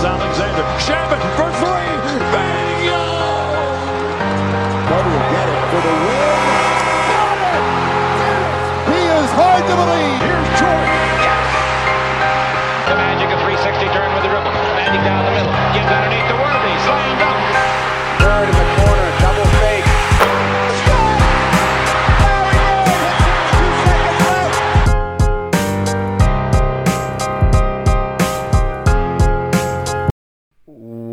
is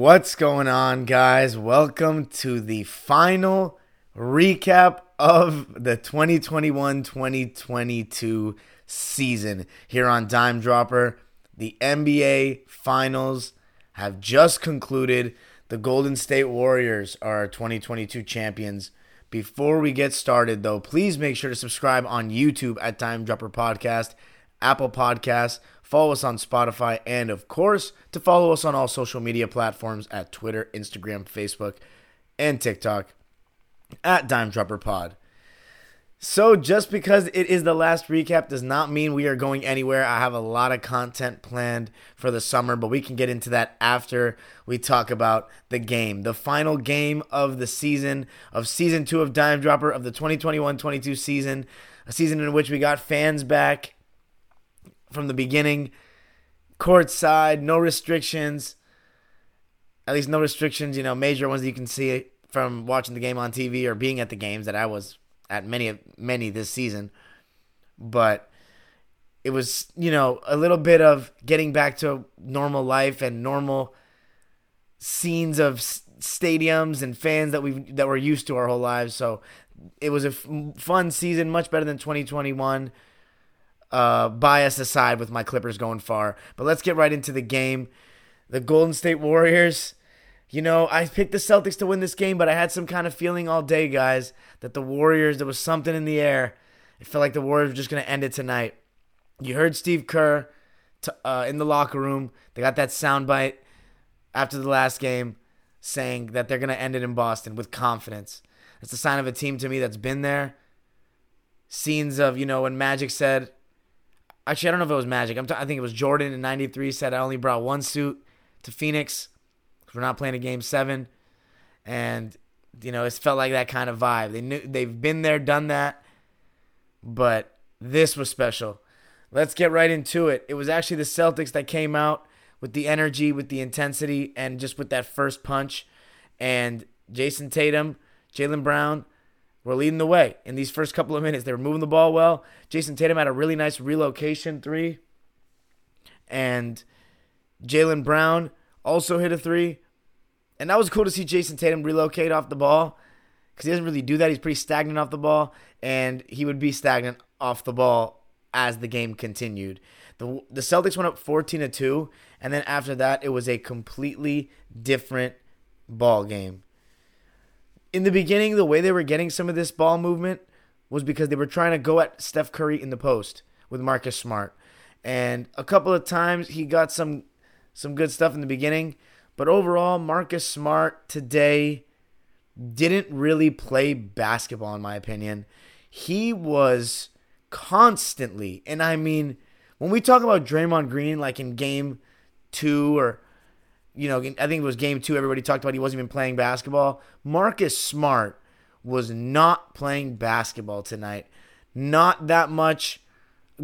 What's going on, guys? Welcome to the final recap of the 2021 2022 season here on Dime Dropper. The NBA Finals have just concluded. The Golden State Warriors are our 2022 champions. Before we get started, though, please make sure to subscribe on YouTube at Dime Dropper Podcast, Apple Podcasts, follow us on Spotify, and of course, to follow us on all social media platforms at Twitter, Instagram, Facebook, and TikTok at Dime Dropper Pod. So, just because it is the last recap does not mean we are going anywhere. I have a lot of content planned for the summer, but we can get into that after we talk about the game. The final game of the season, of season two of Dime Dropper of the 2021 22 season, a season in which we got fans back from the beginning, courtside, no restrictions. At least no restrictions, you know, major ones that you can see from watching the game on TV or being at the games that I was at many many this season. But it was, you know, a little bit of getting back to normal life and normal scenes of stadiums and fans that we that we're used to our whole lives. So it was a f- fun season, much better than 2021 uh, bias aside with my Clippers going far. But let's get right into the game. The Golden State Warriors. You know, I picked the Celtics to win this game, but I had some kind of feeling all day, guys, that the Warriors, there was something in the air. It felt like the Warriors were just going to end it tonight. You heard Steve Kerr uh, in the locker room. They got that soundbite after the last game saying that they're going to end it in Boston with confidence. It's a sign of a team to me that's been there. Scenes of, you know, when Magic said, actually, I don't know if it was Magic. I'm t- I think it was Jordan in 93 said, I only brought one suit to Phoenix because we're not playing a game seven. And, you know, it's felt like that kind of vibe. They knew they've been there, done that, but this was special. Let's get right into it. It was actually the Celtics that came out with the energy, with the intensity, and just with that first punch. And Jayson Tatum, Jaylen Brown were leading the way in these first couple of minutes. They were moving the ball well. Jayson Tatum had a really nice relocation three. And Jaylen Brown also hit a three. And that was cool to see Jayson Tatum relocate off the ball because he doesn't really do that. He's pretty stagnant off the ball, and he would be stagnant off the ball as the game continued. The, the Celtics went up 14 to 2, and then after that, it was a completely different ball game. In the beginning, the way they were getting some of this ball movement was because they were trying to go at Steph Curry in the post with Marcus Smart. And a couple of times he got some some good stuff in the beginning, but overall Marcus Smart today didn't really play basketball in my opinion. He was constantly, and I mean when we talk about Draymond Green like in game 2 or you know, I think it was game 2 everybody talked about he wasn't even playing basketball. Marcus Smart was not playing basketball tonight. Not that much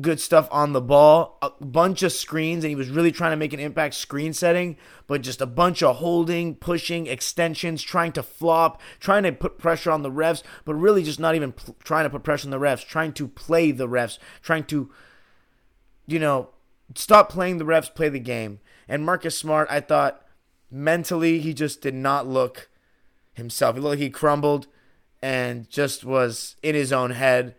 good stuff on the ball, a bunch of screens, and he was really trying to make an impact screen setting, but just a bunch of holding, pushing, extensions, trying to flop, trying to put pressure on the refs, but really just not even pl- trying to put pressure on the refs, trying to play the refs, trying to, you know, stop playing the refs, play the game. And Marcus Smart, I thought mentally, he just did not look himself. He looked like he crumbled and just was in his own head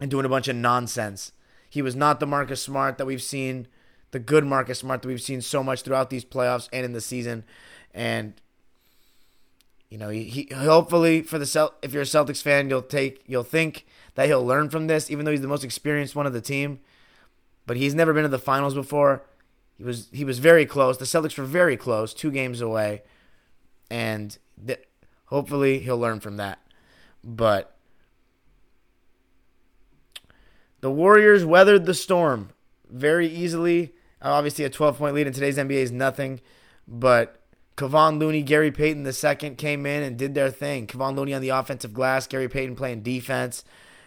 and doing a bunch of nonsense. He was not the Marcus Smart that we've seen, the good Marcus Smart that we've seen so much throughout these playoffs and in the season. And you know, he, he hopefully for the Celt, if you're a Celtics fan, you'll take you'll think that he'll learn from this, even though he's the most experienced one of the team. But he's never been to the finals before. He was he was very close. The Celtics were very close, two games away, and th- hopefully he'll learn from that. But the Warriors weathered the storm very easily obviously, a 12 point lead in today's NBA is nothing, but Kevon Looney, Gary Payton II came in and did their thing. Kevon Looney on the offensive glass, Gary Payton playing defense.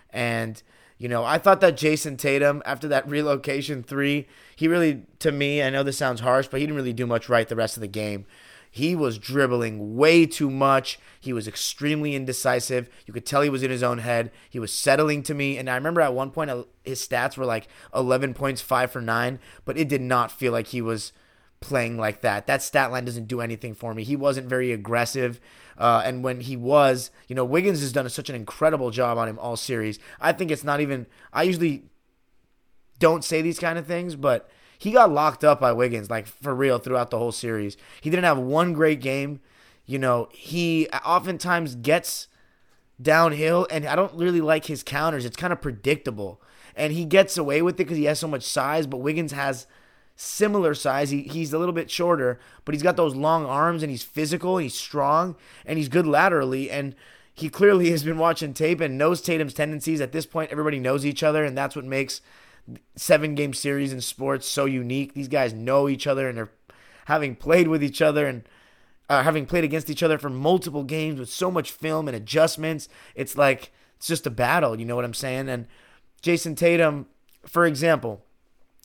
And, you know, I thought that Jayson Tatum, after that relocation three, he really, to me, I know this sounds harsh, but he didn't really do much right the rest of the game. He was dribbling way too much. He was extremely indecisive. You could tell he was in his own head. He was settling to me. And I remember at one point uh, his stats were like 11 points, 5 for 9, but it did not feel like he was playing like that. That stat line doesn't do anything for me. He wasn't very aggressive. Uh, and when he was, you know, Wiggins has done such an incredible job on him all series. I think it's not even, I usually don't say these kind of things, but he got locked up by Wiggins, like for real, throughout the whole series. He didn't have one great game. You know, he oftentimes gets downhill, and I don't really like his counters. It's kind of predictable. And he gets away with it because he has so much size, but Wiggins has similar size. He, he's a little bit shorter, but he's got those long arms and he's physical, he's strong, and he's good laterally. And he clearly has been watching tape and knows Tatum's tendencies. At this point, everybody knows each other, and that's what makes seven game series in sports so unique. These guys know each other and they're having played with each other and uh, having played against each other for multiple games with so much film and adjustments. It's like it's just a battle. You know what I'm saying? And Jayson Tatum, for example,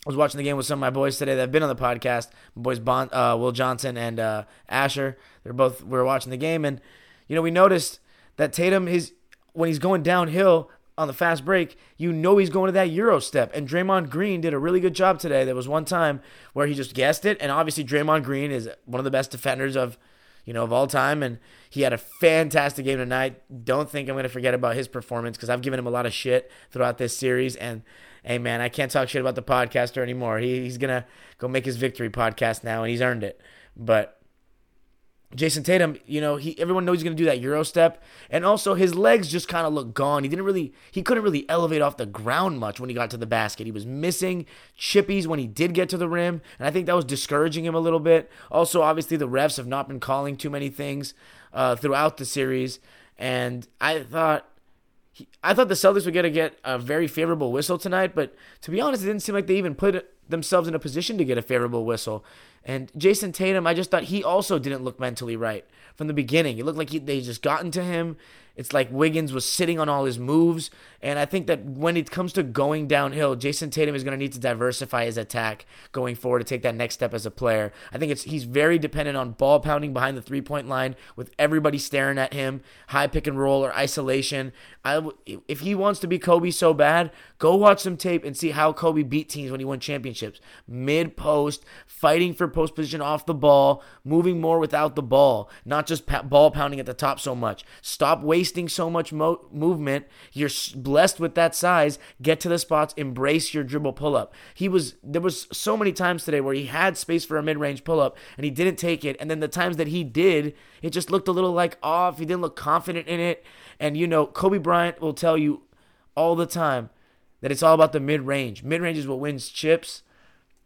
I was watching the game with some of my boys today that have been on the podcast. My boys bon, uh, Will Johnson and uh, Asher. They're both we were watching the game, and you know we noticed that Tatum his when he's going downhill, on the fast break, you know he's going to that Euro step. And Draymond Green did a really good job today. There was one time where he just guessed it. And obviously, Draymond Green is one of the best defenders of, you know, of all time. And he had a fantastic game tonight. Don't think I'm going to forget about his performance because I've given him a lot of shit throughout this series. And hey, man, I can't talk shit about the podcaster anymore. He, he's to go make his victory podcast now, and he's earned it. But Jayson Tatum, you know, he everyone knows he's to do that euro step, and also his legs just kind of look gone. He didn't really, he couldn't really elevate off the ground much when he got to the basket. He was missing chippies when he did get to the rim, and I think that was discouraging him a little bit. Also, obviously, the refs have not been calling too many things uh, throughout the series, and I thought. I thought the Celtics were going to get a very favorable whistle tonight, but to be honest, it didn't seem like they even put themselves in a position to get a favorable whistle. And Jayson Tatum, I just thought he also didn't look mentally right from the beginning. It looked like he, they just gotten to him. It's like Wiggins was sitting on all his moves. And I think that when it comes to going downhill, Jayson Tatum is going to need to diversify his attack going forward to take that next step as a player. I think it's he's very dependent on ball pounding behind the three point line with everybody staring at him, high pick and roll or isolation. I, if he wants to be Kobe so bad, go watch some tape and see how Kobe beat teams when he won championships. Mid post, fighting for post position off the ball, moving more without the ball, not just ball pounding at the top so much. Stop wasting so much mo- movement. You're blessed with that size. Get to the spots, embrace your dribble pull up. He was there was so many times today where he had space for a mid range pull up and he didn't take it, and then the times that he did, it just looked a little like off. He didn't look confident in it, and you know Kobe Bryant will tell you all the time that it's all about the mid range. Mid range is what wins chips.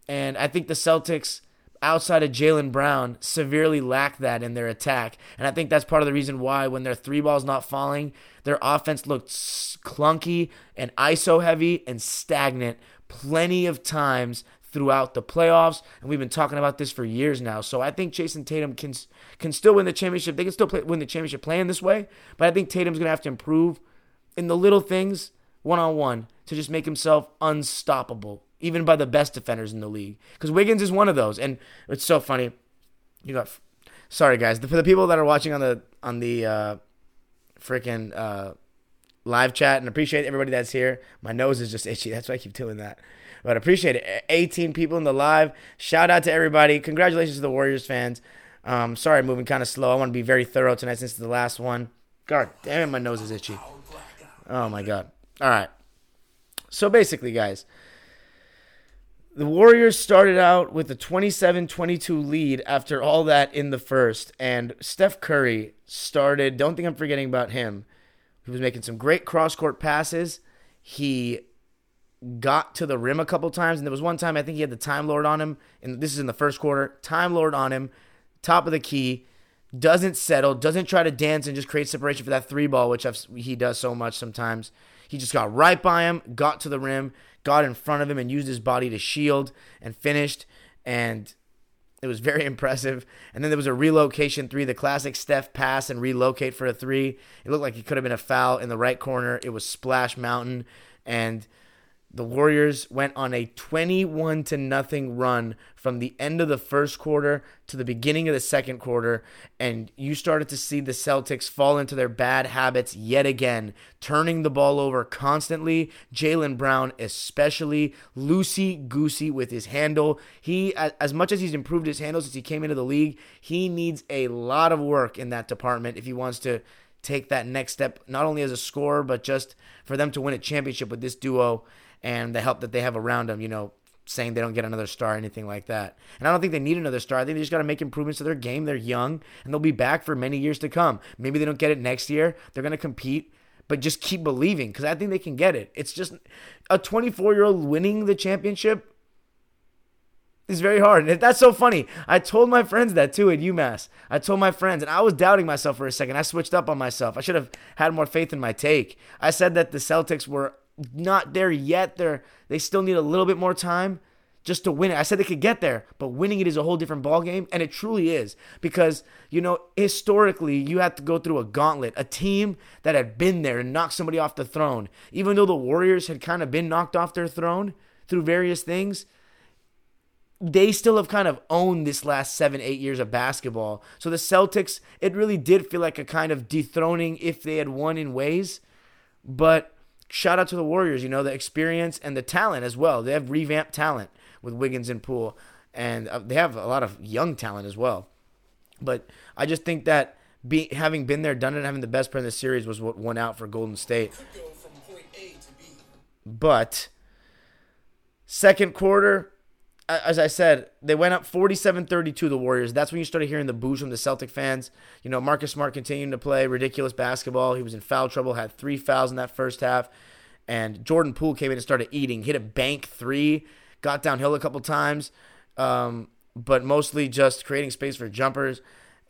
And I think the Celtics, outside of Jaylen Brown, severely lack that in their attack. And I think that's part of the reason why, when their three ball's not falling, their offense looked clunky and ISO heavy and stagnant plenty of times throughout the playoffs, and we've been talking about this for years now. So I think Jayson Tatum can can still win the championship. They can still play, win the championship playing this way, but I think Tatum's gonna have to improve in the little things one on one to just make himself unstoppable, even by the best defenders in the league. Because Wiggins is one of those, and it's so funny. You got, sorry guys, for the people that are watching on the on the uh, freaking uh, live chat, and appreciate everybody that's here. My nose is just itchy. That's why I keep doing that. But appreciate it. 18 people in the live. Shout out to everybody. Congratulations to the Warriors fans. Um, sorry, I'm moving kind of slow. I want to be very thorough tonight since it's the last one. God damn it, my nose is itchy. Oh my god. All right. So basically, guys, the Warriors started out with a 27 22 lead after all that in the first. And Steph Curry started, don't think I'm forgetting about him. He was making some great cross court passes. He got to the rim a couple times. And there was one time I think he had the Time Lord on him. And this is in the first quarter. Time Lord on him, top of the key. Doesn't settle, doesn't try to dance and just create separation for that three ball, which I've, he does so much sometimes. He just got right by him, got to the rim, got in front of him, and used his body to shield and finished. And it was very impressive. And then there was a relocation three, the classic Steph pass and relocate for a three. It looked like it could have been a foul in the right corner. It was Splash Mountain. And the Warriors went on a 21 to nothing run from the end of the first quarter to the beginning of the second quarter and you started to see the Celtics fall into their bad habits yet again, turning the ball over constantly. Jaylen Brown especially loosey goosey with his handle. He as much as he's improved his handle since he came into the league, he needs a lot of work in that department if he wants to take that next step not only as a scorer but just for them to win a championship with this duo and the help that they have around them, you know, saying they don't get another star or anything like that. And I don't think they need another star. I think they just got to make improvements to their game. They're young and they'll be back for many years to come. Maybe they don't get it next year. They're going to compete, but just keep believing because I think they can get it. It's just a 24 year old winning the championship is very hard. And that's so funny. I told my friends that too at UMass. I told my friends, and I was doubting myself for a second. I switched up on myself. I should have had more faith in my take. I said that the Celtics were not there yet. They're they still need a little bit more time just to win it. I said they could get there, but winning it is a whole different ballgame, and it truly is because you know historically you have to go through a gauntlet. A team that had been there and knocked somebody off the throne, even though the Warriors had kind of been knocked off their throne through various things. They still have kind of owned this last seven, eight years of basketball. So the Celtics, it really did feel like a kind of dethroning if they had won in ways. But shout out to the Warriors, you know, the experience and the talent as well. They have revamped talent with Wiggins and Poole, and uh, they have a lot of young talent as well. But I just think that be, having been there, done it, having the best player in the series was what won out for Golden State. But second quarter, as I said, they went up 47-32 the Warriors. That's when you started hearing the boos from the Celtic fans. You know, Marcus Smart continuing to play ridiculous basketball. He was in foul trouble, had three fouls in that first half. And Jordan Poole came in and started eating, hit a bank three, got downhill a couple times, um, but mostly just creating space for jumpers.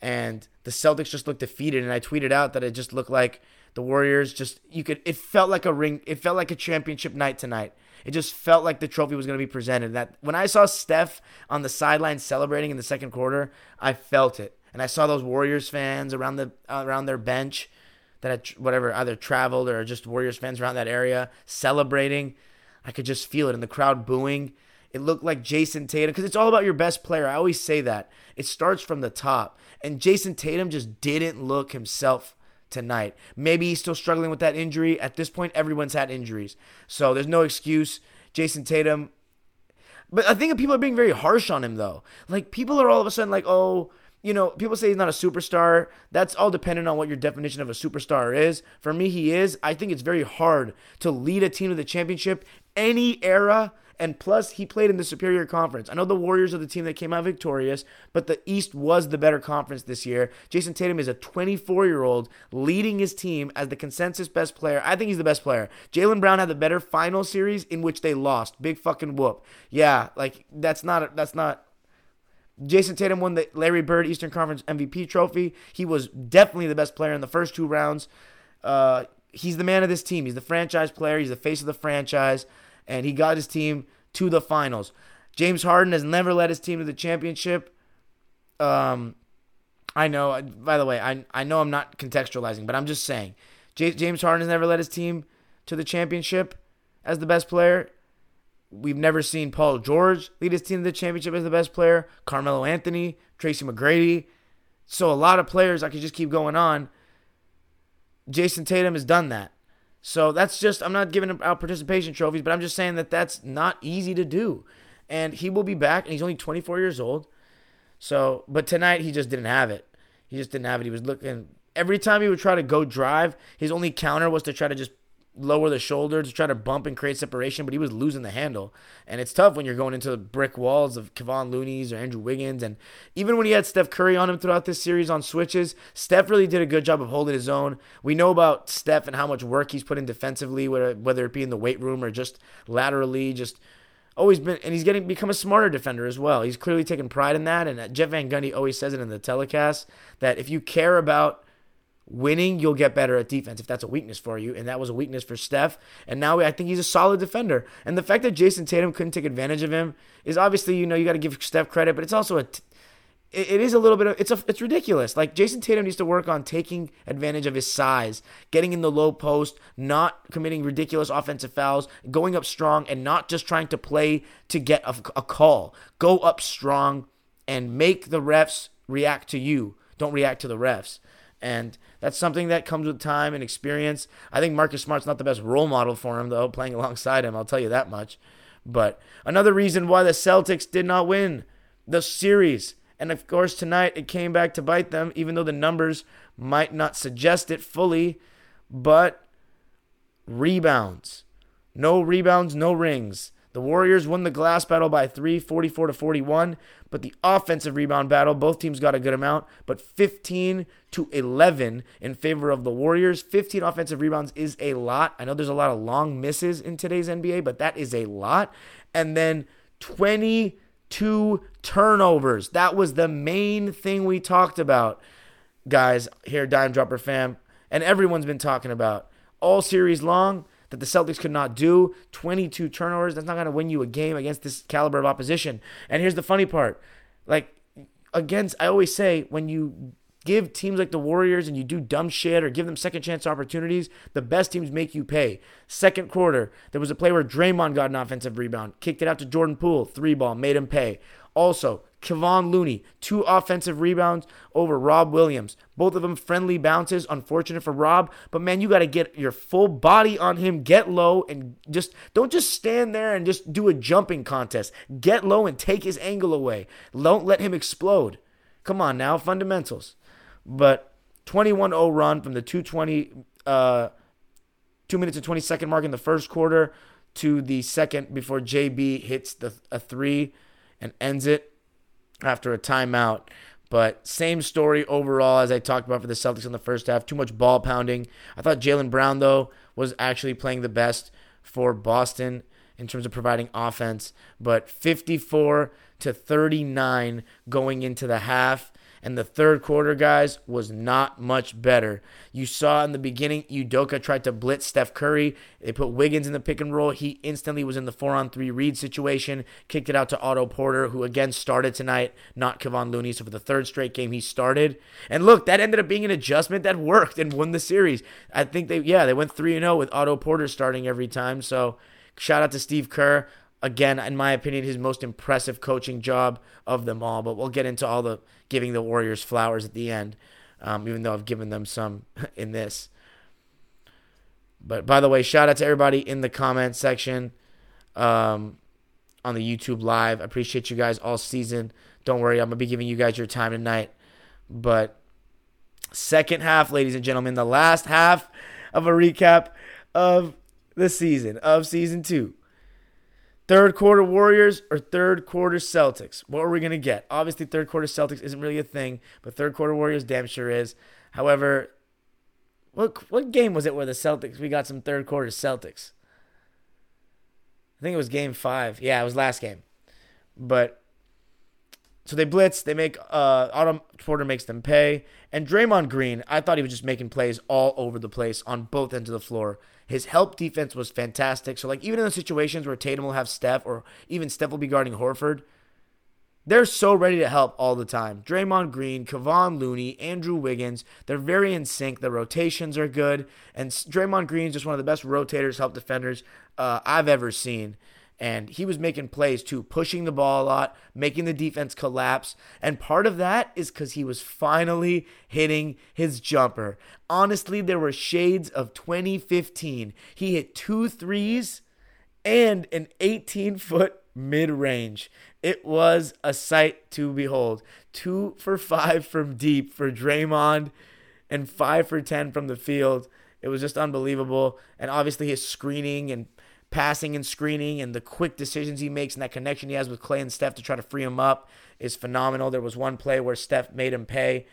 And the Celtics just looked defeated. And I tweeted out that it just looked like the Warriors just you could it felt like a ring it felt like a championship night tonight. It just felt like the trophy was going to be presented. That when I saw Steph on the sideline celebrating in the second quarter, I felt it, and I saw those Warriors fans around the uh, around their bench that had whatever either traveled or just Warriors fans around that area celebrating. I could just feel it in the crowd booing. It looked like Jayson Tatum because it's all about your best player. I always say that. It starts from the top. And Jayson Tatum just didn't look himself tonight. Maybe he's still struggling with that injury. At this point, everyone's had injuries. So there's no excuse. Jayson Tatum. But I think people are being very harsh on him, though. Like, people are all of a sudden like, oh, you know, people say he's not a superstar. That's all dependent on what your definition of a superstar is. For me, he is. I think it's very hard to lead a team to the championship any era and plus, he played in the superior conference. I know the Warriors are the team that came out victorious, but the East was the better conference this year. Jayson Tatum is a 24 year old leading his team as the consensus best player. I think he's the best player. Jaylen Brown had the better final series in which they lost. Big fucking whoop. Yeah, like that's not that's not Jayson Tatum won the Larry Bird Eastern Conference MVP trophy. He was definitely the best player in the first two rounds. Uh, he's the man of this team. He's the franchise player. He's the face of the franchise and he got his team to the finals. James Harden has never led his team to the championship. Um, I know. By the way, I I know I'm not contextualizing, but I'm just saying, J- James Harden has never led his team to the championship as the best player. We've never seen Paul George lead his team to the championship as the best player. Carmelo Anthony, Tracy McGrady. So a lot of players. I could just keep going on. Jayson Tatum has done that. So that's just, I'm not giving out participation trophies, but I'm just saying that that's not easy to do. And he will be back, and he's only 24 years old. So, but tonight he just didn't have it. He just didn't have it. He was looking, every time he would try to go drive, his only counter was to try to just lower the shoulder to try to bump and create separation, but he was losing the handle. And it's tough when you're going into the brick walls of Kevon Looney's or Andrew Wiggins. And even when he had Steph Curry on him throughout this series on switches, Steph really did a good job of holding his own. We know about Steph and how much work he's put in defensively, whether it be in the weight room or just laterally, just always been and he's getting become a smarter defender as well. He's clearly taken pride in that and Jeff Van Gundy always says it in the telecast that if you care about winning, you'll get better at defense if that's a weakness for you. And that was a weakness for Steph. And now I think he's a solid defender. And the fact that Jayson Tatum couldn't take advantage of him is obviously, you know, you got to give Steph credit, but it's also a. T- it is a little bit of it's a it's ridiculous. Like Jayson Tatum needs to work on taking advantage of his size, getting in the low post, not committing ridiculous offensive fouls, going up strong, and not just trying to play to get a, a call. Go up strong and make the refs react to you. Don't react to the refs. And that's something that comes with time and experience. I think Marcus Smart's not the best role model for him, though, playing alongside him. I'll tell you that much. But another reason why the Celtics did not win the series and of course, tonight it came back to bite them, even though the numbers might not suggest it fully. But rebounds. No rebounds, no rings. The Warriors won the glass battle by 3, 44 to 41, but the offensive rebound battle, both teams got a good amount, but 15 to 11 in favor of the Warriors. 15 offensive rebounds is a lot. I know there's a lot of long misses in today's NBA, but that is a lot. And then 22 turnovers. That was the main thing we talked about, guys, here, Dime Dropper fam. And everyone's been talking about all series long that the Celtics could not do. 22 turnovers. That's not going to win you a game against this caliber of opposition. And here's the funny part like, against, I always say, when you give teams like the Warriors and you do dumb shit or give them second chance opportunities, the best teams make you pay. Second quarter, there was a play where Draymond got an offensive rebound, kicked it out to Jordan Poole, three ball, made him pay. Also, Kevon Looney, two offensive rebounds over Rob Williams. Both of them friendly bounces. Unfortunate for Rob, but man, you got to get your full body on him, get low, and just don't just stand there and just do a jumping contest. Get low and take his angle away. Don't let him explode. Come on now, fundamentals. But 21 0 run from the 220, uh, 2 minutes and 20 second mark in the first quarter to the second before JB hits the a three and ends it after a timeout. But same story overall as I talked about for the Celtics in the first half. Too much ball pounding. I thought Jaylen Brown, though, was actually playing the best for Boston in terms of providing offense. But 54 to 39 going into the half. And the third quarter, guys, was not much better. You saw in the beginning, Udoka tried to blitz Steph Curry. They put Wiggins in the pick and roll. He instantly was in the four on three read situation, kicked it out to Otto Porter, who again started tonight, not Kevon Looney. So for the third straight game, he started. And look, that ended up being an adjustment that worked and won the series. I think they, yeah, they went 3 0 with Otto Porter starting every time. So shout out to Steve Kerr again, in my opinion, his most impressive coaching job of them all. But we'll get into all the giving the Warriors flowers at the end, um, even though I've given them some in this. But by the way, shout out to everybody in the comment section um, on the YouTube live. I appreciate you guys all season. Don't worry, I'm going to be giving you guys your time tonight. But second half, ladies and gentlemen, the last half of a recap of the season, of season two. Third quarter Warriors or third quarter Celtics? What are we going to get? Obviously, third quarter Celtics isn't really a thing, but third quarter Warriors damn sure is. However, what what game was it where the Celtics we got some third quarter Celtics? I think it was game five. Yeah, it was last game. But so they blitz, they make uh Otto Porter makes them pay. And Draymond Green, I thought he was just making plays all over the place on both ends of the floor. His help defense was fantastic. So, like, even in the situations where Tatum will have Steph or even Steph will be guarding Horford, they're so ready to help all the time. Draymond Green, Kevon Looney, Andrew Wiggins, they're very in sync. The rotations are good. And Draymond Green is just one of the best rotators, help defenders uh, I've ever seen. And he was making plays too, pushing the ball a lot, making the defense collapse. And part of that is because he was finally hitting his jumper. Honestly, there were shades of 2015. He hit two threes and an 18 foot mid range. It was a sight to behold. Two for five from deep for Draymond and five for 10 from the field. It was just unbelievable. And obviously, his screening and passing and screening and the quick decisions he makes and that connection he has with Klay and Steph to try to free him up is phenomenal. There was one play where Steph made him pay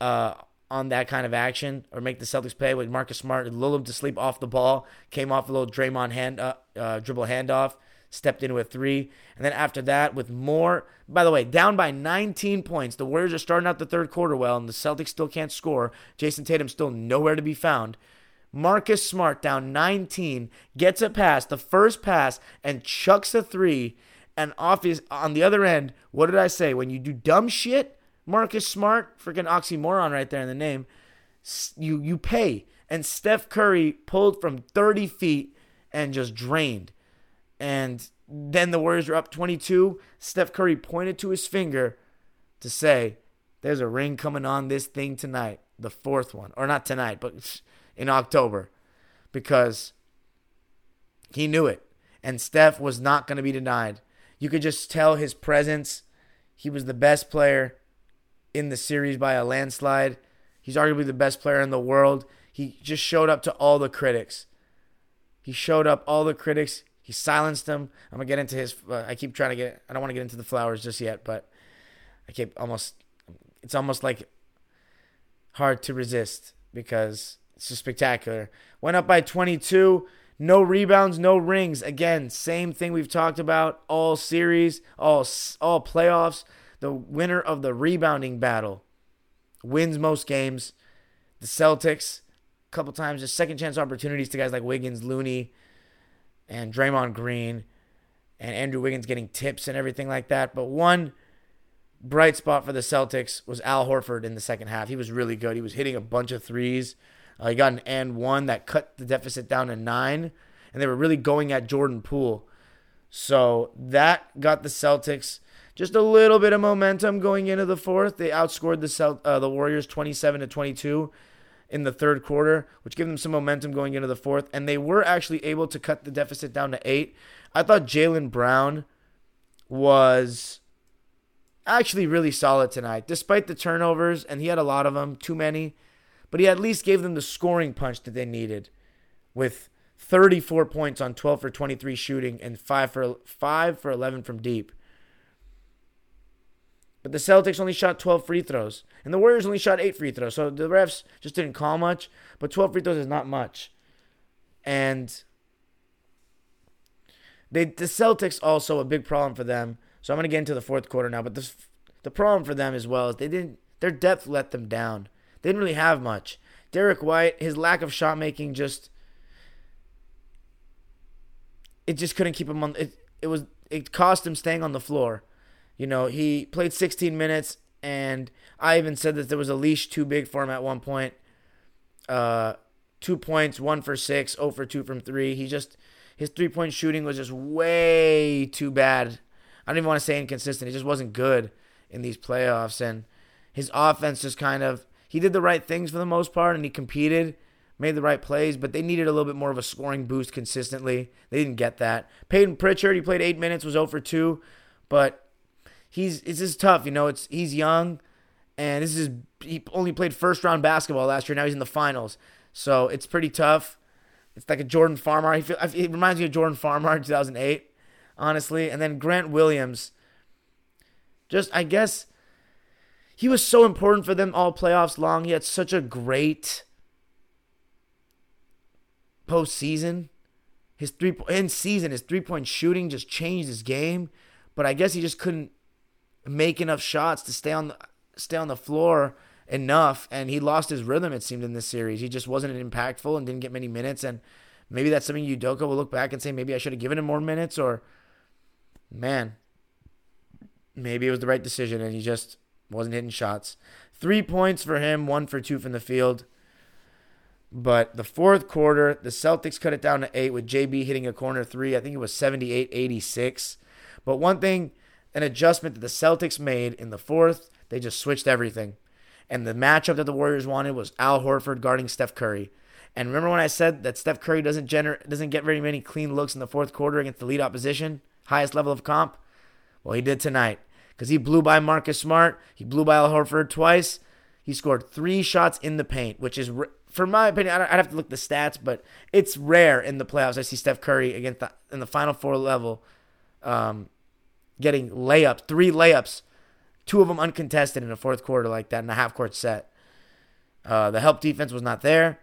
uh, on that kind of action or make the Celtics pay with Marcus Smart and lull him to sleep off the ball. Came off a little Draymond hand uh, uh, dribble handoff. stepped into a three. And then after that, with more, by the way, down by 19 points. The Warriors are starting out the third quarter well, and the Celtics still can't score. Jayson Tatum still nowhere to be found. Marcus Smart down 19, gets a pass, the first pass, and chucks a three. And off his, on the other end, what did I say? When you do dumb shit, Marcus Smart, freaking oxymoron right there in the name, you you pay. And Steph Curry pulled from 30 feet and just drained. And then the Warriors were up 22. Steph Curry pointed to his finger to say, There's a ring coming on this thing tonight, the fourth one. Or not tonight, but in October. Because he knew it. And Steph was not going to be denied. You could just tell his presence. He was the best player in the series by a landslide. He's arguably the best player in the world. He just showed up to all the critics. He showed up all the critics. He silenced them. I'm gonna get into his. Uh, I keep trying to get. I don't want to get into the flowers just yet, but I keep almost. It's almost like hard to resist because it's just spectacular. Went up by 22. No rebounds, no rings. Again, same thing we've talked about all series, all all playoffs. The winner of the rebounding battle wins most games. The Celtics a couple times, just second chance opportunities to guys like Wiggins, Looney, and Draymond Green, and Andrew Wiggins getting tips and everything like that. But one bright spot for the Celtics was Al Horford in the second half. He was really good. He was hitting a bunch of threes. Uh, he got an and one that cut the deficit down to nine, and they were really going at Jordan Poole. So that got the Celtics just a little bit of momentum going into the fourth. They outscored the Celt- uh, the Warriors 27 to 22 in the third quarter, which gave them some momentum going into the fourth. And they were actually able to cut the deficit down to eight. I thought Jaylen Brown was actually really solid tonight, despite the turnovers, and he had a lot of them, too many. But he at least gave them the scoring punch that they needed with 34 points on 12 for 23 shooting and 5 for 5 for 11 from deep. But the Celtics only shot 12 free throws, and the Warriors only shot 8 free throws. So the refs just didn't call much, but 12 free throws is not much. And they the Celtics also a big problem for them. So I'm going to get into the fourth quarter now, but the the problem for them as well is they didn't their depth let them down. They didn't really have much. Derrick White, his lack of shot making just it just couldn't keep him on it it was it cost him staying on the floor. You know, he played 16 minutes, and I even said that there was a leash too big for him at one point. Uh, two points, one for six, 0 for two from three. He just his three point shooting was just way too bad. I don't even want to say inconsistent. It just wasn't good in these playoffs, and his offense just kind of he did the right things for the most part, and he competed, made the right plays, but they needed a little bit more of a scoring boost consistently. They didn't get that. Payton Pritchard, he played eight minutes, was 0 for two, but he's it's just tough. You know, it's he's young, and this is he only played first round basketball last year. Now he's in the finals, so it's pretty tough. It's like a Jordan Farmar. He feel, it reminds me of Jordan Farmar in 2008, honestly. And then Grant Williams, just I guess he was so important for them all playoffs long. He had such a great postseason. His three in season, his three point shooting just changed his game. But I guess he just couldn't make enough shots to stay on the stay on the floor enough and he lost his rhythm it seemed in this series he just wasn't impactful and didn't get many minutes and maybe that's something Udoka will look back and say maybe I should have given him more minutes or man maybe it was the right decision and he just wasn't hitting shots three points for him one for two from the field but the fourth quarter the Celtics cut it down to eight with JB hitting a corner three I think it was 78 86 but one thing an adjustment that the Celtics made in the fourth. They just switched everything. And the matchup that the Warriors wanted was Al Horford guarding Steph Curry. And remember when I said that Steph Curry doesn't gener- doesn't get very many clean looks in the fourth quarter against the lead opposition, highest level of comp? Well, he did tonight because he blew by Marcus Smart. He blew by Al Horford twice. He scored three shots in the paint, which is, for my opinion, I'd have to look the stats, but it's rare in the playoffs. I see Steph Curry against the, in the final four level um, getting layups, three layups, two of them uncontested in a fourth quarter like that in a half court set. Uh, the help defense was not there,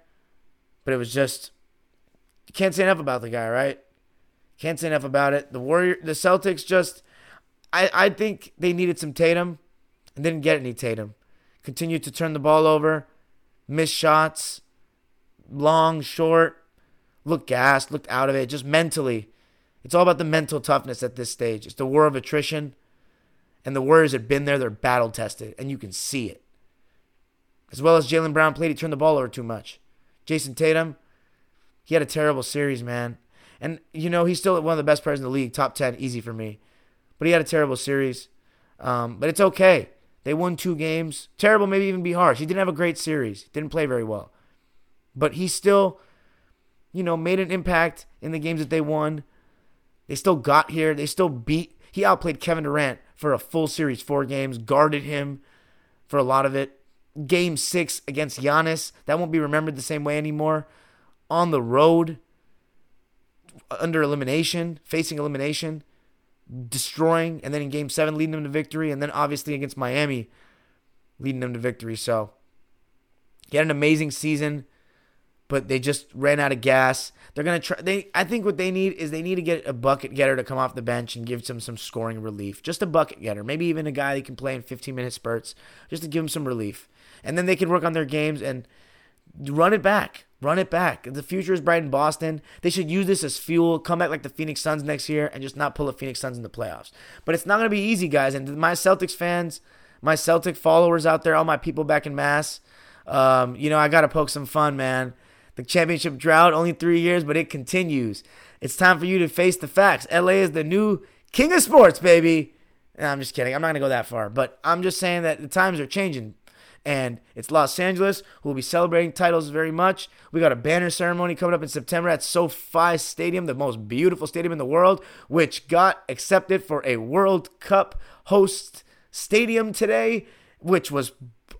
but it was just you can't say enough about the guy, right? Can't say enough about it. The Warrior, the Celtics just, I, I think they needed some Tatum and didn't get any Tatum. Continued to turn the ball over, miss shots, long, short, looked gassed, looked out of it, just mentally. It's all about the mental toughness at this stage. It's the war of attrition. And the Warriors have been there, they're battle tested, and you can see it. As well as Jaylen Brown played, he turned the ball over too much. Jayson Tatum, he had a terrible series, man. And, you know, he's still one of the best players in the league, top 10, easy for me. But he had a terrible series. Um, but it's okay. They won two games. Terrible, maybe even be harsh. He didn't have a great series, didn't play very well. But he still, you know, made an impact in the games that they won. They still got here. They still beat. He outplayed Kevin Durant for a full series, four games, guarded him for a lot of it. Game six against Giannis, that won't be remembered the same way anymore. On the road, under elimination, facing elimination, destroying, and then in game seven, leading them to victory, and then obviously against Miami, leading them to victory. So, he had an amazing season but they just ran out of gas. They're gonna try. They, I think what they need is they need to get a bucket getter to come off the bench and give them some scoring relief. Just a bucket getter, maybe even a guy that can play in 15 minute spurts, just to give them some relief. And then they can work on their games and run it back. Run it back. The future is bright in Boston. They should use this as fuel. Come back like the Phoenix Suns next year and just not pull the Phoenix Suns in the playoffs. But it's not gonna be easy, guys. And my Celtics fans, my Celtic followers out there, all my people back in Mass. Um, you know, I gotta poke some fun, man. The championship drought, only three years, but it continues. It's time for you to face the facts. LA is the new king of sports, baby. I'm just kidding. I'm not going to go that far. But I'm just saying that the times are changing. And it's Los Angeles, who will be celebrating titles very much. We got a banner ceremony coming up in September at SoFi Stadium, the most beautiful stadium in the world, which got accepted for a World Cup host stadium today, which was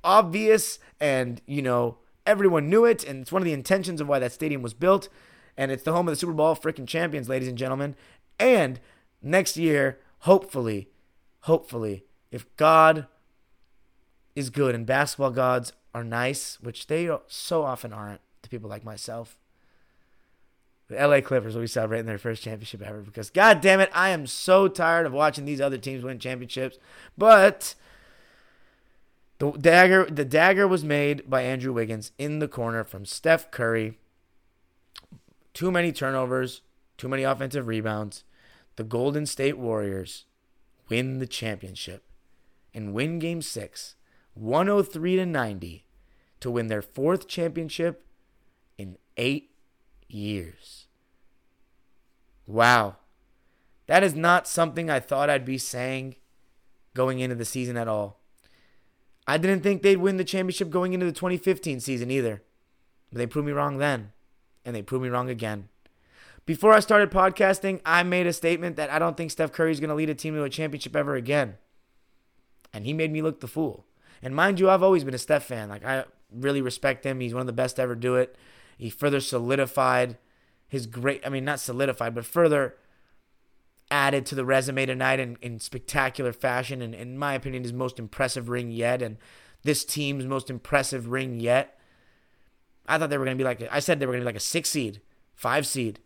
obvious and, you know, Everyone knew it, and it's one of the intentions of why that stadium was built. And it's the home of the Super Bowl freaking champions, ladies and gentlemen. And next year, hopefully, hopefully, if God is good and basketball gods are nice, which they so often aren't to people like myself, the LA Clippers will be celebrating their first championship ever because, God damn it, I am so tired of watching these other teams win championships. But the dagger, the dagger was made by Andrew Wiggins in the corner from Steph Curry. Too many turnovers, too many offensive rebounds. The Golden State Warriors win the championship and win game 6, 103 to 90 to win their fourth championship in 8 years. Wow. That is not something I thought I'd be saying going into the season at all. I didn't think they'd win the championship going into the 2015 season either. But they proved me wrong then, and they proved me wrong again. Before I started podcasting, I made a statement that I don't think Steph Curry is going to lead a team to a championship ever again. And he made me look the fool. And mind you, I've always been a Steph fan. Like, I really respect him. He's one of the best to ever do it. He further solidified his great, I mean, not solidified, but further added to the resume tonight in, in spectacular fashion, and in my opinion, his most impressive ring yet, and this team's most impressive ring yet. I thought they were going to be like I said they were going to be like a six seed, five seed.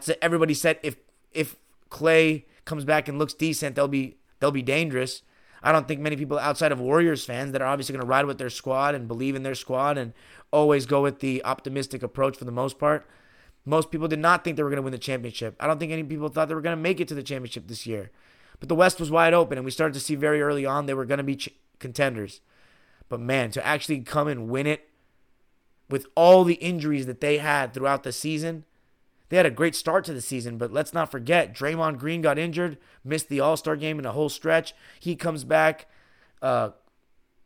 Said everybody said if if Klay comes back and looks decent, they'll be they'll be dangerous. I don't think many people outside of Warriors fans that are obviously going to ride with their squad and believe in their squad and always go with the optimistic approach for the most part. Most people did not think they were going to win the championship. I don't think any people thought they were going to make it to the championship this year. But the West was wide open, and we started to see very early on they were going to be ch- contenders. But man, to actually come and win it with all the injuries that they had throughout the season, they had a great start to the season. But let's not forget, Draymond Green got injured, missed the All Star game in a whole stretch. He comes back, uh,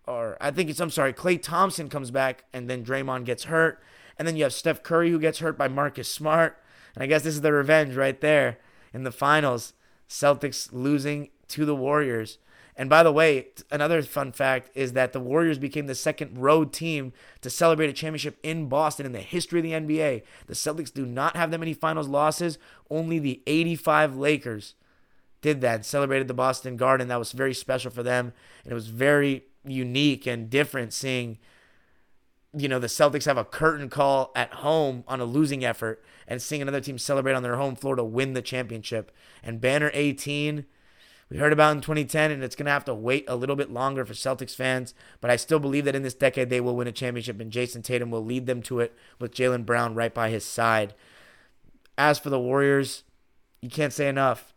or I think it's I'm sorry, Klay Thompson comes back, and then Draymond gets hurt. And then you have Steph Curry who gets hurt by Marcus Smart. And I guess this is the revenge right there in the finals. Celtics losing to the Warriors. And by the way, another fun fact is that the Warriors became the second road team to celebrate a championship in Boston in the history of the NBA. The Celtics do not have that many finals losses. Only the 85 Lakers did that celebrated the Boston Garden. That was very special for them. And it was very unique and different seeing you know, the Celtics have a curtain call at home on a losing effort and seeing another team celebrate on their home floor to win the championship. And Banner 18, we heard about in 2010, and it's going to have to wait a little bit longer for Celtics fans. But I still believe that in this decade they will win a championship, and Jayson Tatum will lead them to it with Jaylen Brown right by his side. As for the Warriors, you can't say enough.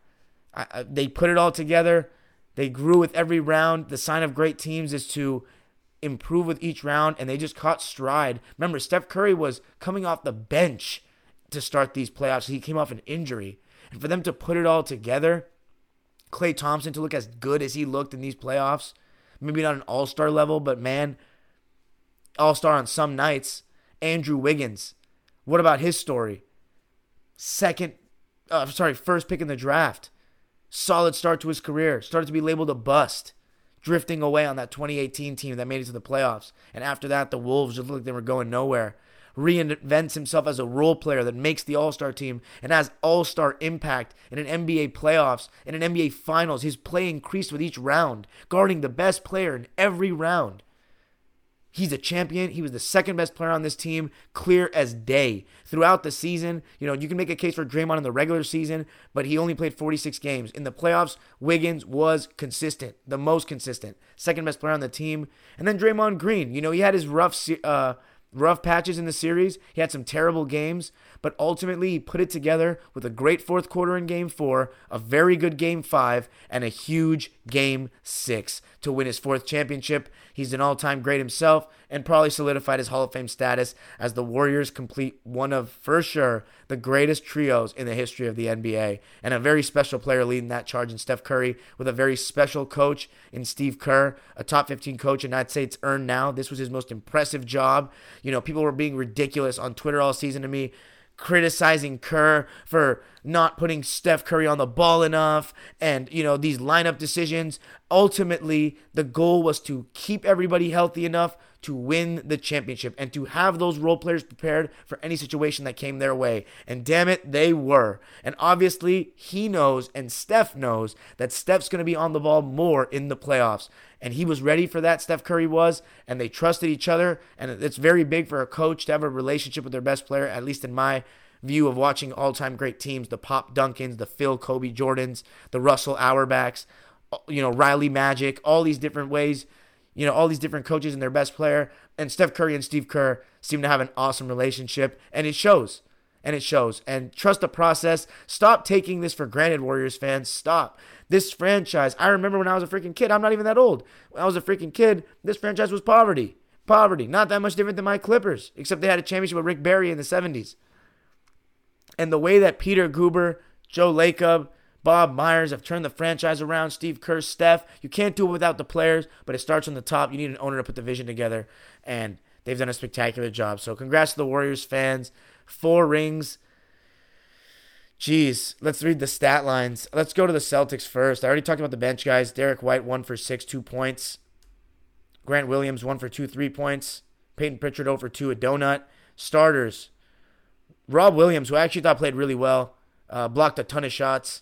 I, I, they put it all together. They grew with every round. The sign of great teams is to improve with each round, and they just caught stride. Remember, Steph Curry was coming off the bench to start these playoffs. He came off an injury. And for them to put it all together, Klay Thompson to look as good as he looked in these playoffs, maybe not an all star level, but man, all star on some nights. Andrew Wiggins, what about his story? Second, uh, sorry, first pick in the draft. Solid start to his career. Started to be labeled a bust drifting away on that 2018 team that made it to the playoffs. And after that, the Wolves just looked like they were going nowhere. Reinvents himself as a role player that makes the All Star team and has All Star impact in an NBA playoffs, in an NBA finals. His play increased with each round, guarding the best player in every round. He's a champion. He was the second best player on this team, clear as day. Throughout the season, you know, you can make a case for Draymond in the regular season, but he only played 46 games. In the playoffs, Wiggins was consistent, the most consistent, second best player on the team. And then Draymond Green, you know, he had his rough uh, rough patches in the series. He had some terrible games, but ultimately he put it together with a great fourth quarter in game four, a very good game five, and a huge game six to win his fourth championship. He's an all time great himself and probably solidified his Hall of Fame status as the Warriors complete one of, for sure, the greatest trios in the history of the NBA. And a very special player leading that charge in Steph Curry with a very special coach in Steve Kerr, a top 15 coach, and I'd say it's earned now. This was his most impressive job. You know, people were being ridiculous on Twitter all season to me criticizing Kerr for not putting Steph Curry on the ball enough and, you know, these lineup decisions. Ultimately, the goal was to keep everybody healthy enough to win the championship and to have those role players prepared for any situation that came their way. And damn it, they were. And obviously, he knows and Steph knows that Steph's going to be on the ball more in the playoffs and he was ready for that. Steph Curry was, and they trusted each other. And it's very big for a coach to have a relationship with their best player, at least in my view of watching all time great teams the Pop Duncans, the Phil Kobe Jordans, the Russell Auerbachs, you know, Riley Magic, all these different ways, you know, all these different coaches and their best player. And Steph Curry and Steve Kerr seem to have an awesome relationship, and it shows. And it shows. And trust the process. Stop taking this for granted, Warriors fans. Stop. This franchise, I remember when I was a freaking kid, I'm not even that old. When I was a freaking kid, this franchise was poverty. Poverty. Not that much different than my Clippers, except they had a championship with Rick Barry in the 70s. And the way that Peter Guber, Joe Lacob, Bob Myers have turned the franchise around, Steve Kerr, Steph, you can't do it without the players, but it starts on the top. You need an owner to put the vision together, and they've done a spectacular job. So congrats to the Warriors fans. Four rings Jeez, let's read the stat lines. Let's go to the Celtics first. I already talked about the bench guys. Derrick White, one for six, two points. Grant Williams, one for two, three points. Payton Pritchard, 0 for two, a donut. Starters. Rob Williams, who I actually thought played really well, uh, blocked a ton of shots.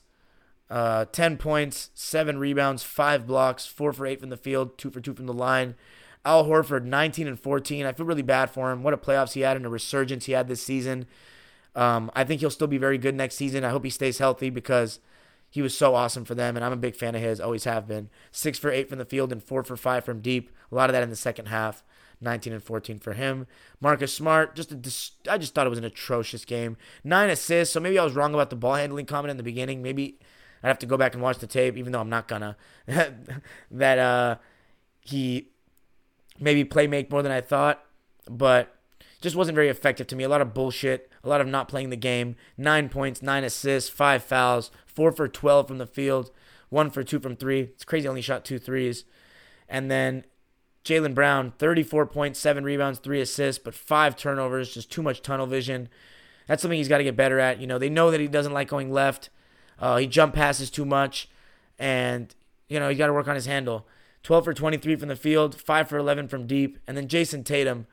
Uh, 10 points, 7 rebounds, 5 blocks, 4 for 8 from the field, 2 for 2 from the line. Al Horford, 19 and 14. I feel really bad for him. What a playoffs he had and a resurgence he had this season. Um, I think he'll still be very good next season. I hope he stays healthy because he was so awesome for them, and I'm a big fan of his. Always have been. Six for eight from the field and four for five from deep. A lot of that in the second half. 19 and 14 for him. Marcus Smart, just a, I just thought it was an atrocious game. Nine assists, so maybe I was wrong about the ball handling comment in the beginning. Maybe I'd have to go back and watch the tape, even though I'm not gonna. that uh, he maybe play make more than I thought, but just wasn't very effective to me. A lot of bullshit, a lot of not playing the game. Nine points, nine assists, five fouls, four for 12 from the field, one for two from three. It's crazy, only shot two threes. And then Jaylen Brown, 34 points, seven rebounds, three assists, but five turnovers, just too much tunnel vision. That's something he's got to get better at. You know, they know that he doesn't like going left. Uh, he jump passes too much, and you know he's got to work on his handle. 12 for 23 from the field, 5 for 11 from deep. And then Jayson Tatum,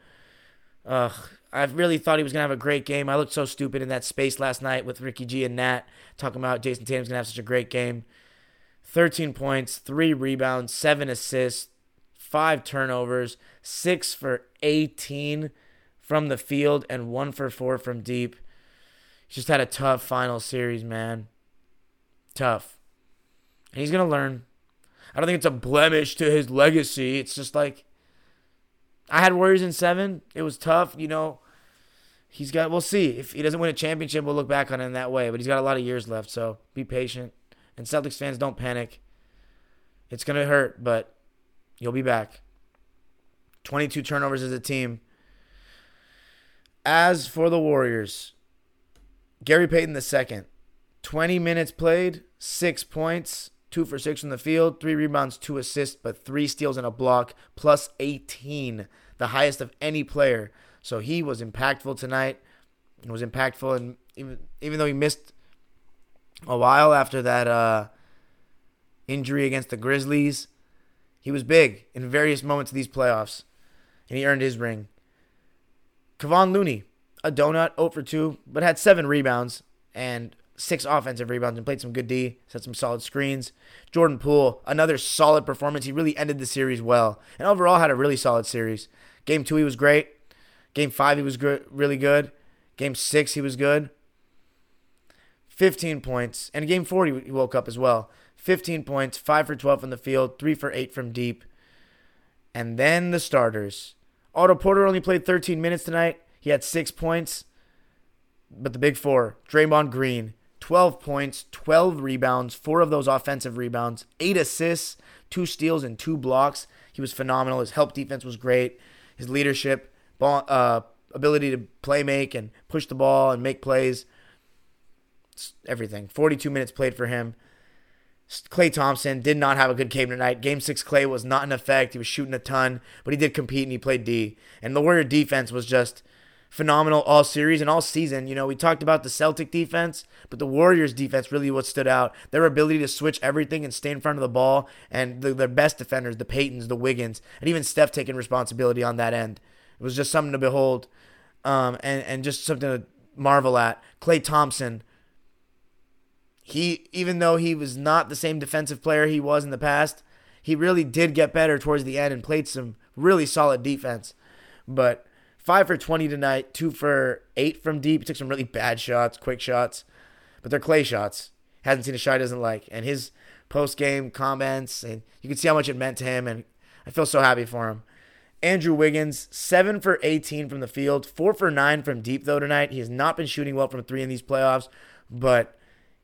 Ugh, I really thought he was gonna have a great game. I looked so stupid in that space last night with Ricky G and Nat talking about Jayson Tatum's gonna have such a great game. 13 points, three rebounds, seven assists, five turnovers, six for 18 from the field, and one for four from deep. Just had a tough final series, man. Tough. And he's to learn. I don't think it's a blemish to his legacy. It's just like I had Warriors in seven. It was tough, you know. He's got. We'll see if he doesn't win a championship. We'll look back on in that way. But he's got a lot of years left, so be patient. And Celtics fans, don't panic. It's gonna hurt, but you'll be back. 22 turnovers as a team. As for the Warriors, Gary Payton the second, 20 minutes played, six points, two for six from the field, three rebounds, two assists, but three steals and a block, plus 18, the highest of any player. So he was impactful tonight. It was impactful, and even even though he missed a while after that uh, injury against the Grizzlies, he was big in various moments of these playoffs, and he earned his ring. Kevon Looney, a donut, 0 for 2, but had seven rebounds and six offensive rebounds and played some good D, set some solid screens. Jordan Poole, another solid performance. He really ended the series well, and overall had a really solid series. Game two, he was great. Game five, he was really good. Game six, he was good. 15 points. And game four, he woke up as well. 15 points, 5 for 12 from the field, 3 for 8 from deep. And then the starters. Otto Porter only played 13 minutes tonight. He had 6 points. But the big four Draymond Green, 12 points, 12 rebounds, 4 of those offensive rebounds, 8 assists, 2 steals, and 2 blocks. He was phenomenal. His help defense was great. His leadership, ball, uh, ability to play make and push the ball and make plays everything. 42 minutes played for him. Klay Thompson did not have a good game tonight. Game six, Klay was not in effect. He was shooting a ton, but he did compete and he played D. And the Warrior defense was just phenomenal all series and all season. You know, we talked about the Celtic defense, but the Warriors defense really what stood out. Their ability to switch everything and stay in front of the ball, and the, their best defenders, the Paytons, the Wiggins, and even Steph taking responsibility on that end. It was just something to behold, um, and and just something to marvel at. Klay Thompson he even though he was not the same defensive player he was in the past, he really did get better towards the end and played some really solid defense. But five for twenty tonight, two for eight from deep. He took some really bad shots, quick shots, but they're Klay shots. Hasn't seen a shot he doesn't like, and his post game comments, and you can see how much it meant to him, and I feel so happy for him. Andrew Wiggins, 7 for 18 from the field, 4 for 9 from deep, though, tonight. He has not been shooting well from three in these playoffs, but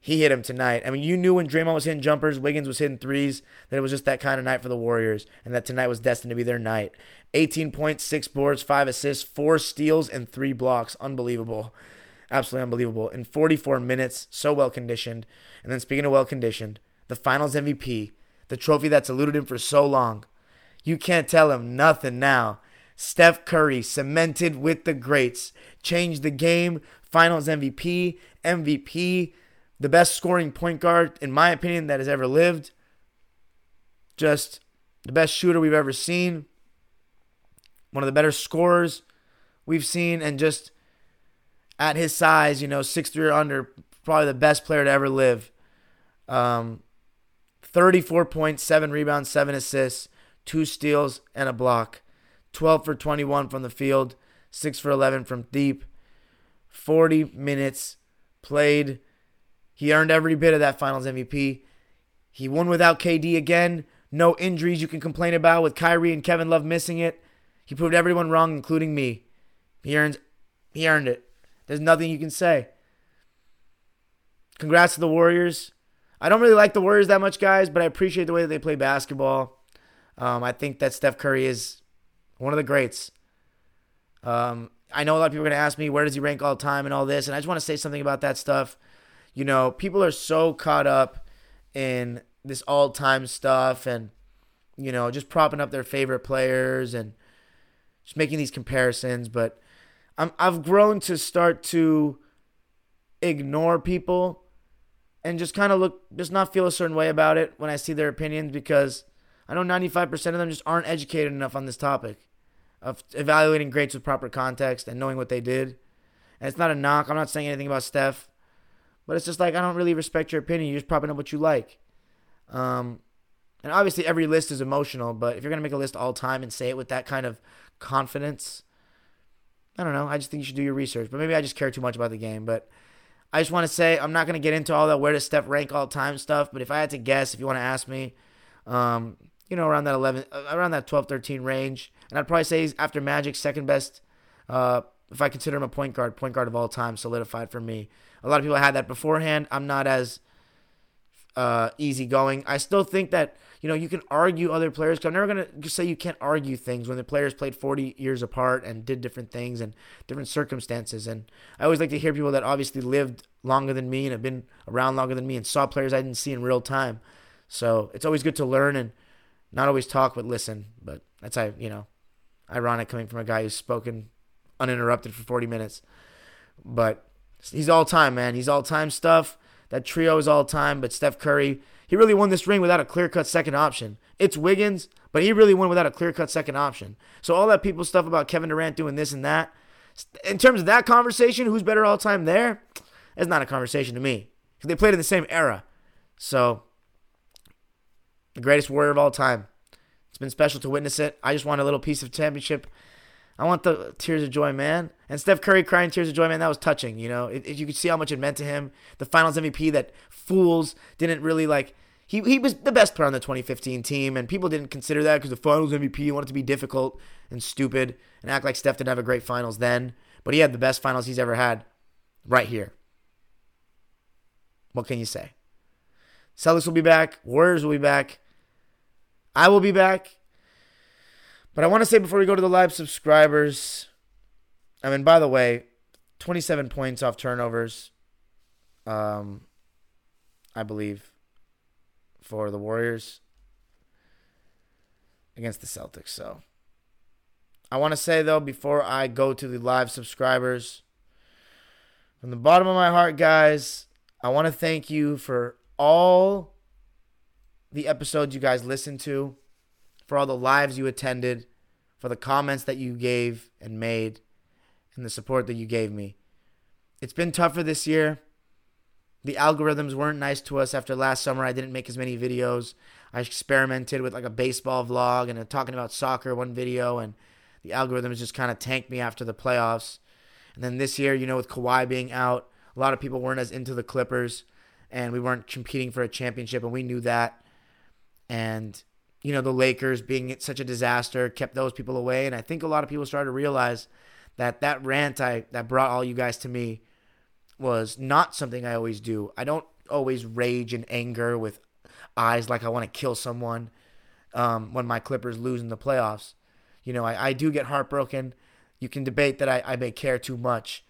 he hit him tonight. I mean, you knew when Draymond was hitting jumpers, Wiggins was hitting threes, that it was just that kind of night for the Warriors, and that tonight was destined to be their night. 18 points, six boards, five assists, four steals, and three blocks. Unbelievable. Absolutely unbelievable. In 44 minutes, so well conditioned. And then speaking of well conditioned, the finals MVP, the trophy that's eluded him for so long. You can't tell him nothing now. Steph Curry cemented with the greats, changed the game, finals MVP, MVP the best scoring point guard, in my opinion, that has ever lived. Just the best shooter we've ever seen. One of the better scorers we've seen. And just at his size, you know, six three or under, probably the best player to ever live. Um, 34 points, 7 rebounds, 7 assists, 2 steals, and a block. 12 for 21 from the field, 6 for 11 from deep. 40 minutes played he earned every bit of that finals MVP. He won without KD again. No injuries you can complain about with Kyrie and Kevin Love missing it. He proved everyone wrong, including me. He earns he earned it. There's nothing you can say. Congrats to the Warriors. I don't really like the Warriors that much, guys, but I appreciate the way that they play basketball. Um, I think that Steph Curry is one of the greats. Um, I know a lot of people are going to ask me, where does he rank all time and all this? And I just want to say something about that stuff. You know, people are so caught up in this all time stuff and, you know, just propping up their favorite players and just making these comparisons. But I'm, I've grown to start to ignore people and just kind of look, just not feel a certain way about it when I see their opinions because I know 95% of them just aren't educated enough on this topic of evaluating greats with proper context and knowing what they did. And it's not a knock. I'm not saying anything about Steph. But it's just like I don't really respect your opinion. You're just propping up what you like. Um, And obviously, every list is emotional, but if you're to make a list all time and say it with that kind of confidence, I don't know. I just think you should do your research. But maybe I just care too much about the game. But I just want to say I'm not to get into all that where does Steph rank all time stuff. But if I had to guess, if you want to ask me, um, you know, around that 11, uh, around that 12, 13 range. And I'd probably say he's after Magic, second best. Uh, if I consider him a point guard, point guard of all time, solidified for me. A lot of people had that beforehand. I'm not as uh, easygoing. I still think that you know you can argue other players. i I'm never gonna just say you can't argue things when the players played 40 years apart and did different things and different circumstances. And I always like to hear people that obviously lived longer than me and have been around longer than me and saw players I didn't see in real time. So it's always good to learn and not always talk but listen. But that's how you know, ironic coming from a guy who's spoken uninterrupted for 40 minutes. But he's all time, man. He's all time stuff. That trio is all time, but Steph Curry, he really won this ring without a clear cut second option. It's Wiggins, but he really won without a clear cut second option. So all that people stuff about Kevin Durant doing this and that, in terms of that conversation, who's better all time there? It's not a conversation to me. They played in the same era. So the greatest warrior of all time. It's been special to witness it. I just want a little piece of championship I want the tears of joy, man. And Steph Curry crying tears of joy, man, that was touching. You know, it, it, you could see how much it meant to him. The Finals MVP that fools didn't really like. He he was the best player on the 2015 team, and people didn't consider that because the Finals MVP wanted to be difficult and stupid and act like Steph didn't have a great Finals then. But he had the best Finals he's ever had, right here. What can you say? Celtics will be back. Warriors will be back. I will be back. But I want to say before we go to the live subscribers, I mean, by the way, 27 points off turnovers, um, I believe, for the Warriors against the Celtics. So I want to say, though, before I go to the live subscribers, from the bottom of my heart, guys, I want to thank you for all the episodes you guys listen to for all the lives you attended, for the comments that you gave and made, and the support that you gave me. It's been tougher this year. The algorithms weren't nice to us after last summer. I didn't make as many videos. I experimented with like a baseball vlog and talking about soccer one video, and the algorithms just kind of tanked me after the playoffs. And then this year, you know, with Kawhi being out, a lot of people weren't as into the Clippers, and we weren't competing for a championship, and we knew that. And you know, the Lakers being such a disaster kept those people away. And I think a lot of people started to realize that that rant I that brought all you guys to me was not something I always do. I don't always rage and anger with eyes like I want to kill someone um, when my Clippers lose in the playoffs. You know, I, I do get heartbroken. You can debate that I, I may care too much,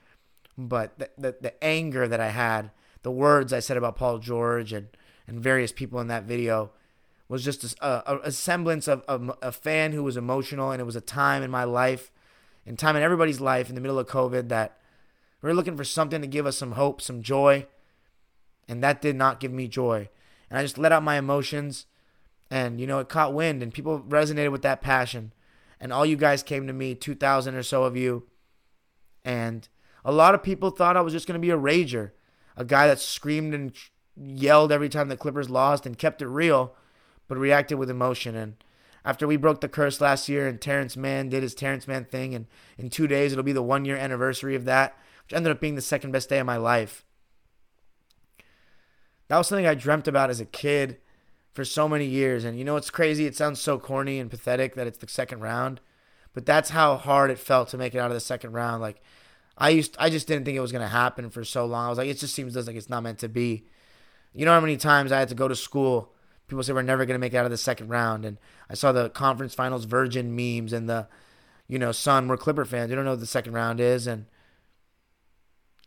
but the, the, the anger that I had, the words I said about Paul George and, and various people in that video – was just a, a, semblance of, of a fan who was emotional, and it was a time in my life, and time in everybody's life in the middle of COVID that we were looking for something to give us some hope, some joy, and that did not give me joy. And I just let out my emotions, and you know it caught wind, and people resonated with that passion, and all you guys came to me, two thousand or so of you, and a lot of people thought I was just going to be a rager, a guy that screamed and yelled every time the Clippers lost and kept it real but reacted with emotion. And after we broke the curse last year and Terance Mann did his Terance Mann thing, and in two days it'll be the one year anniversary of that, which ended up being the second best day of my life. That was something I dreamt about as a kid for so many years. And you know what's crazy? It sounds so corny and pathetic that it's the second round, but that's how hard it felt to make it out of the second round. Like I used, I just didn't think it was gonna happen for so long. I was like, it just seems like it's not meant to be. You know how many times I had to go to school people say we're never going to make it out of the second round. And I saw the conference finals virgin memes and the, you know, son, we're Clipper fans. You don't know what the second round is. And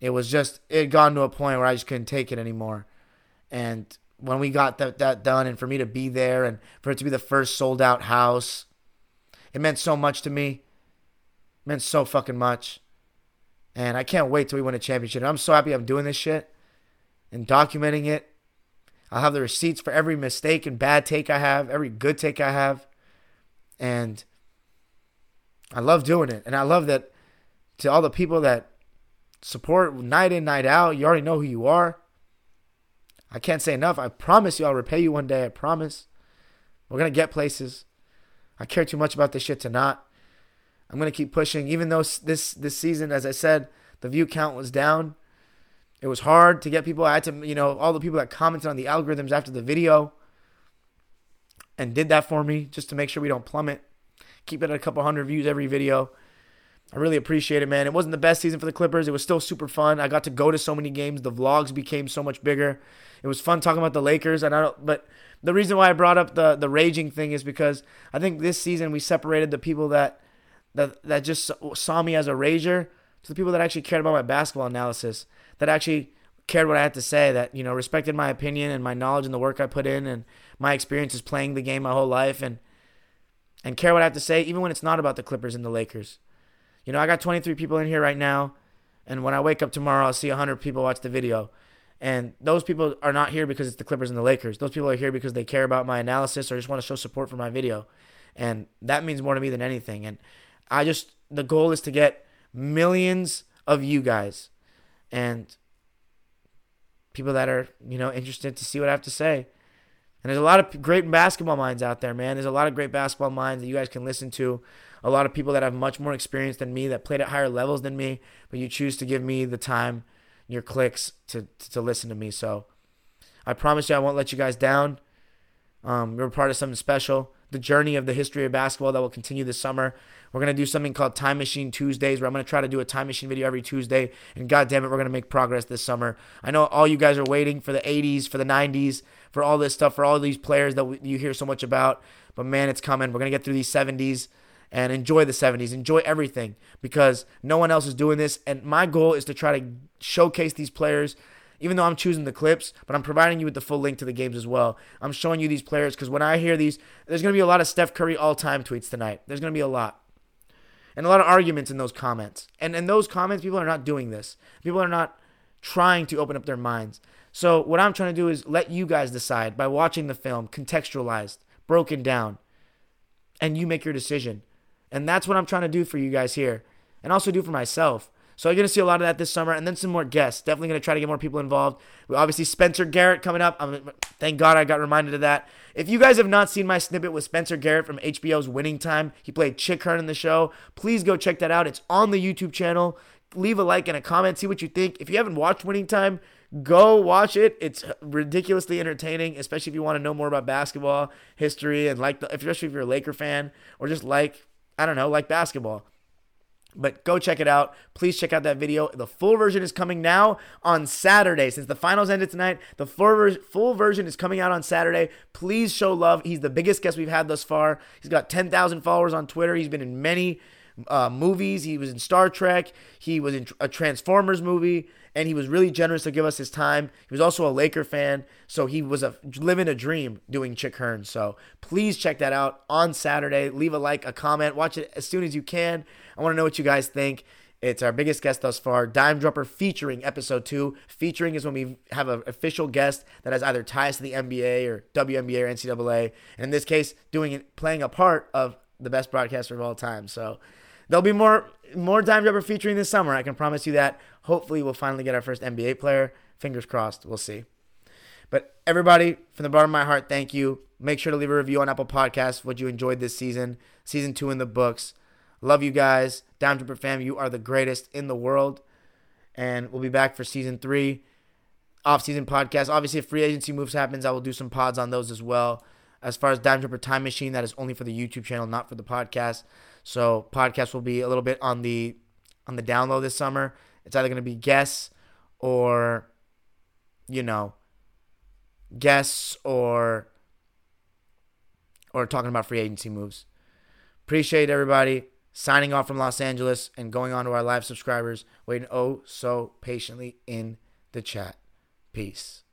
it was just, it had gotten to a point where I just couldn't take it anymore. And when we got that, that done and for me to be there and for it to be the first sold out house, it meant so much to me. It meant so fucking much. And I can't wait till we win a championship. I'm so happy I'm doing this shit and documenting it I'll have the receipts for every mistake and bad take I have, every good take I have. And I love doing it. And I love that to all the people that support night in, night out, you already know who you are. I can't say enough. I promise you I'll repay you one day. I promise. We're gonna get places. I care too much about this shit to not. I'm gonna keep pushing, even though this this season, as I said, the view count was down. It was hard to get people. I had to, you know, all the people that commented on the algorithms after the video and did that for me just to make sure we don't plummet. Keep it at a couple hundred views every video. I really appreciate it, man. It wasn't the best season for the Clippers. It was still super fun. I got to go to so many games. The vlogs became so much bigger. It was fun talking about the Lakers. And I don't, but the reason why I brought up the the raging thing is because I think this season we separated the people that that that just saw me as a rager to the people that actually cared about my basketball analysis, that actually cared what I had to say, that you know respected my opinion and my knowledge and the work I put in and my experiences playing the game my whole life and and care what I have to say, even when it's not about the Clippers and the Lakers. You know, I got 23 people in here right now, and when I wake up tomorrow, I'll see 100 people watch the video. And those people are not here because it's the Clippers and the Lakers. Those people are here because they care about my analysis or just want to show support for my video. And that means more to me than anything. And I just, the goal is to get millions of you guys and people that are, you know, interested to see what I have to say. And there's a lot of great basketball minds out there, man. There's a lot of great basketball minds that you guys can listen to a lot of people that have much more experience than me, that played at higher levels than me, but you choose to give me the time, your clicks to, to, to listen to me. So I promise you I won't let you guys down. Um, you're part of something special. The journey of the history of basketball that will continue this summer. We're going to do something called Time Machine Tuesdays where I'm going to try to do a time machine video every Tuesday. And God damn it, we're going to make progress this summer. I know all you guys are waiting for the 80s, for the 90s, for all this stuff, for all these players that you hear so much about. But man, it's coming. We're going to get through these 70s and enjoy the 70s, enjoy everything because no one else is doing this. And my goal is to try to showcase these players, even though I'm choosing the clips, but I'm providing you with the full link to the games as well. I'm showing you these players because when I hear these, there's going to be a lot of Steph Curry all time tweets tonight. There's going to be a lot. And a lot of arguments in those comments. And in those comments, people are not doing this. People are not trying to open up their minds. So, what I'm trying to do is let you guys decide by watching the film, contextualized, broken down, and you make your decision. And that's what I'm trying to do for you guys here and also do for myself. So you're going to see a lot of that this summer and then some more guests. Definitely going to try to get more people involved. We obviously Spencer Garrett coming up. I'm, thank God I got reminded of that. If you guys have not seen my snippet with Spencer Garrett from HBO's Winning Time, he played Chick Hearn in the show. Please go check that out. It's on the YouTube channel. Leave a like and a comment. See what you think. If you haven't watched Winning Time, go watch it. It's ridiculously entertaining, especially if you want to know more about basketball history and like, the, especially if you're a Laker fan or just like I don't know, like basketball. But go check it out. Please check out that video. The full version is coming now on Saturday. Since the finals ended tonight, the full version is coming out on Saturday. Please show love. He's the biggest guest we've had thus far. He's got 10,000 followers on Twitter. He's been in many uh, movies. He was in Star Trek. He was in a Transformers movie and he was really generous to give us his time. He was also a Laker fan, so he was a, living a dream doing Chick Hearn. So please check that out on Saturday. Leave a like, a comment, watch it as soon as you can. I want to know what you guys think. It's our biggest guest thus far, Dime Dropper featuring episode two. Featuring is when we have an official guest that has either ties to the NBA or WNBA or NCAA. And in this case, doing playing a part of the best broadcaster of all time. So there'll be more more Dime Dropper featuring this summer. I can promise you that. Hopefully, we'll finally get our first NBA player. Fingers crossed. We'll see. But everybody, from the bottom of my heart, thank you. Make sure to leave a review on Apple Podcasts what you enjoyed this season. Season two in the books. Love you guys. Dime Dropper fam, you are the greatest in the world. And we'll be back for season three. Off season podcast. Obviously, if free agency moves happens, I will do some pods on those as well. As far as Dime Dropper Time Machine, that is only for the YouTube channel, not for the podcast. So podcast will be a little bit on the on the download this summer. It's either going to be guests or, you know, guests or or talking about free agency moves. Appreciate everybody signing off from Los Angeles and going on to our live subscribers, waiting oh so patiently in the chat. Peace.